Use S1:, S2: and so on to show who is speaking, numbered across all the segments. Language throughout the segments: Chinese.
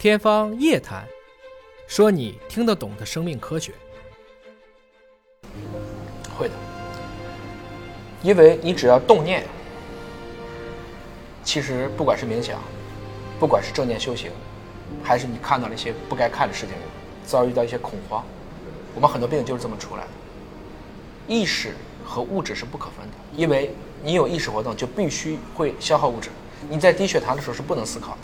S1: 天方夜谭，说你听得懂的生命科学。
S2: 会的，因为你只要动念，其实不管是冥想，不管是正念修行，还是你看到了一些不该看的事情，遭遇到一些恐慌，我们很多病就是这么出来的。意识和物质是不可分的，因为你有意识活动，就必须会消耗物质。你在低血糖的时候是不能思考的，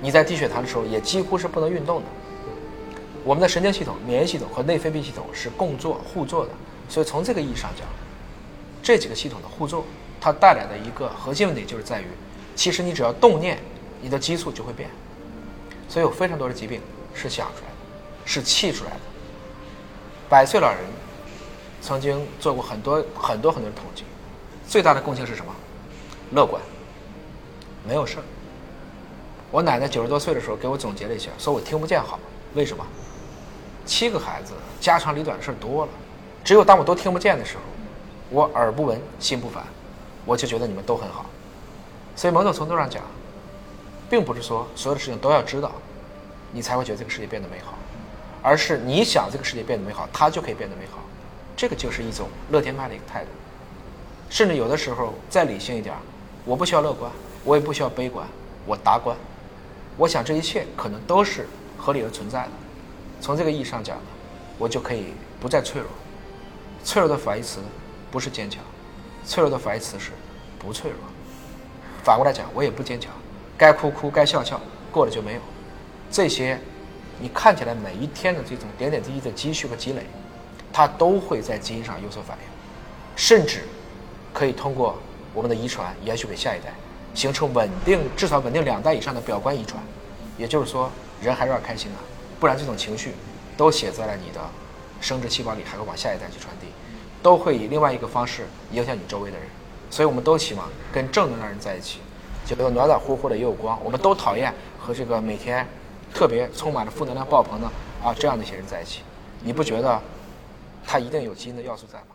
S2: 你在低血糖的时候也几乎是不能运动的。我们的神经系统、免疫系统和内分泌系统是共作互作的，所以从这个意义上讲，这几个系统的互作，它带来的一个核心问题就是在于，其实你只要动念，你的激素就会变。所以有非常多的疾病是想出来的，是气出来的。百岁老人曾经做过很多很多很多的统计，最大的共性是什么？乐观，没有事儿。我奶奶九十多岁的时候给我总结了一下，说我听不见好，为什么？七个孩子，家长里短的事儿多了，只有当我都听不见的时候，我耳不闻，心不烦，我就觉得你们都很好。所以某种程度上讲，并不是说所有的事情都要知道，你才会觉得这个世界变得美好，而是你想这个世界变得美好，它就可以变得美好。这个就是一种乐天派的一个态度。甚至有的时候再理性一点，我不需要乐观，我也不需要悲观，我达观。我想这一切可能都是合理而存在的。从这个意义上讲呢，我就可以不再脆弱。脆弱的反义词不是坚强，脆弱的反义词是不脆弱。反过来讲，我也不坚强，该哭哭，该笑笑，过了就没有。这些你看起来每一天的这种点点滴滴的积蓄和积累，它都会在基因上有所反应，甚至可以通过我们的遗传延续给下一代，形成稳定至少稳定两代以上的表观遗传。也就是说，人还是要开心的。不然，这种情绪都写在了你的生殖细胞里，还会往下一代去传递，都会以另外一个方式影响你周围的人。所以，我们都希望跟正能量人在一起，就暖暖乎乎的也有光。我们都讨厌和这个每天特别充满了负能量爆棚的啊这样的一些人在一起。你不觉得他一定有基因的要素在吗？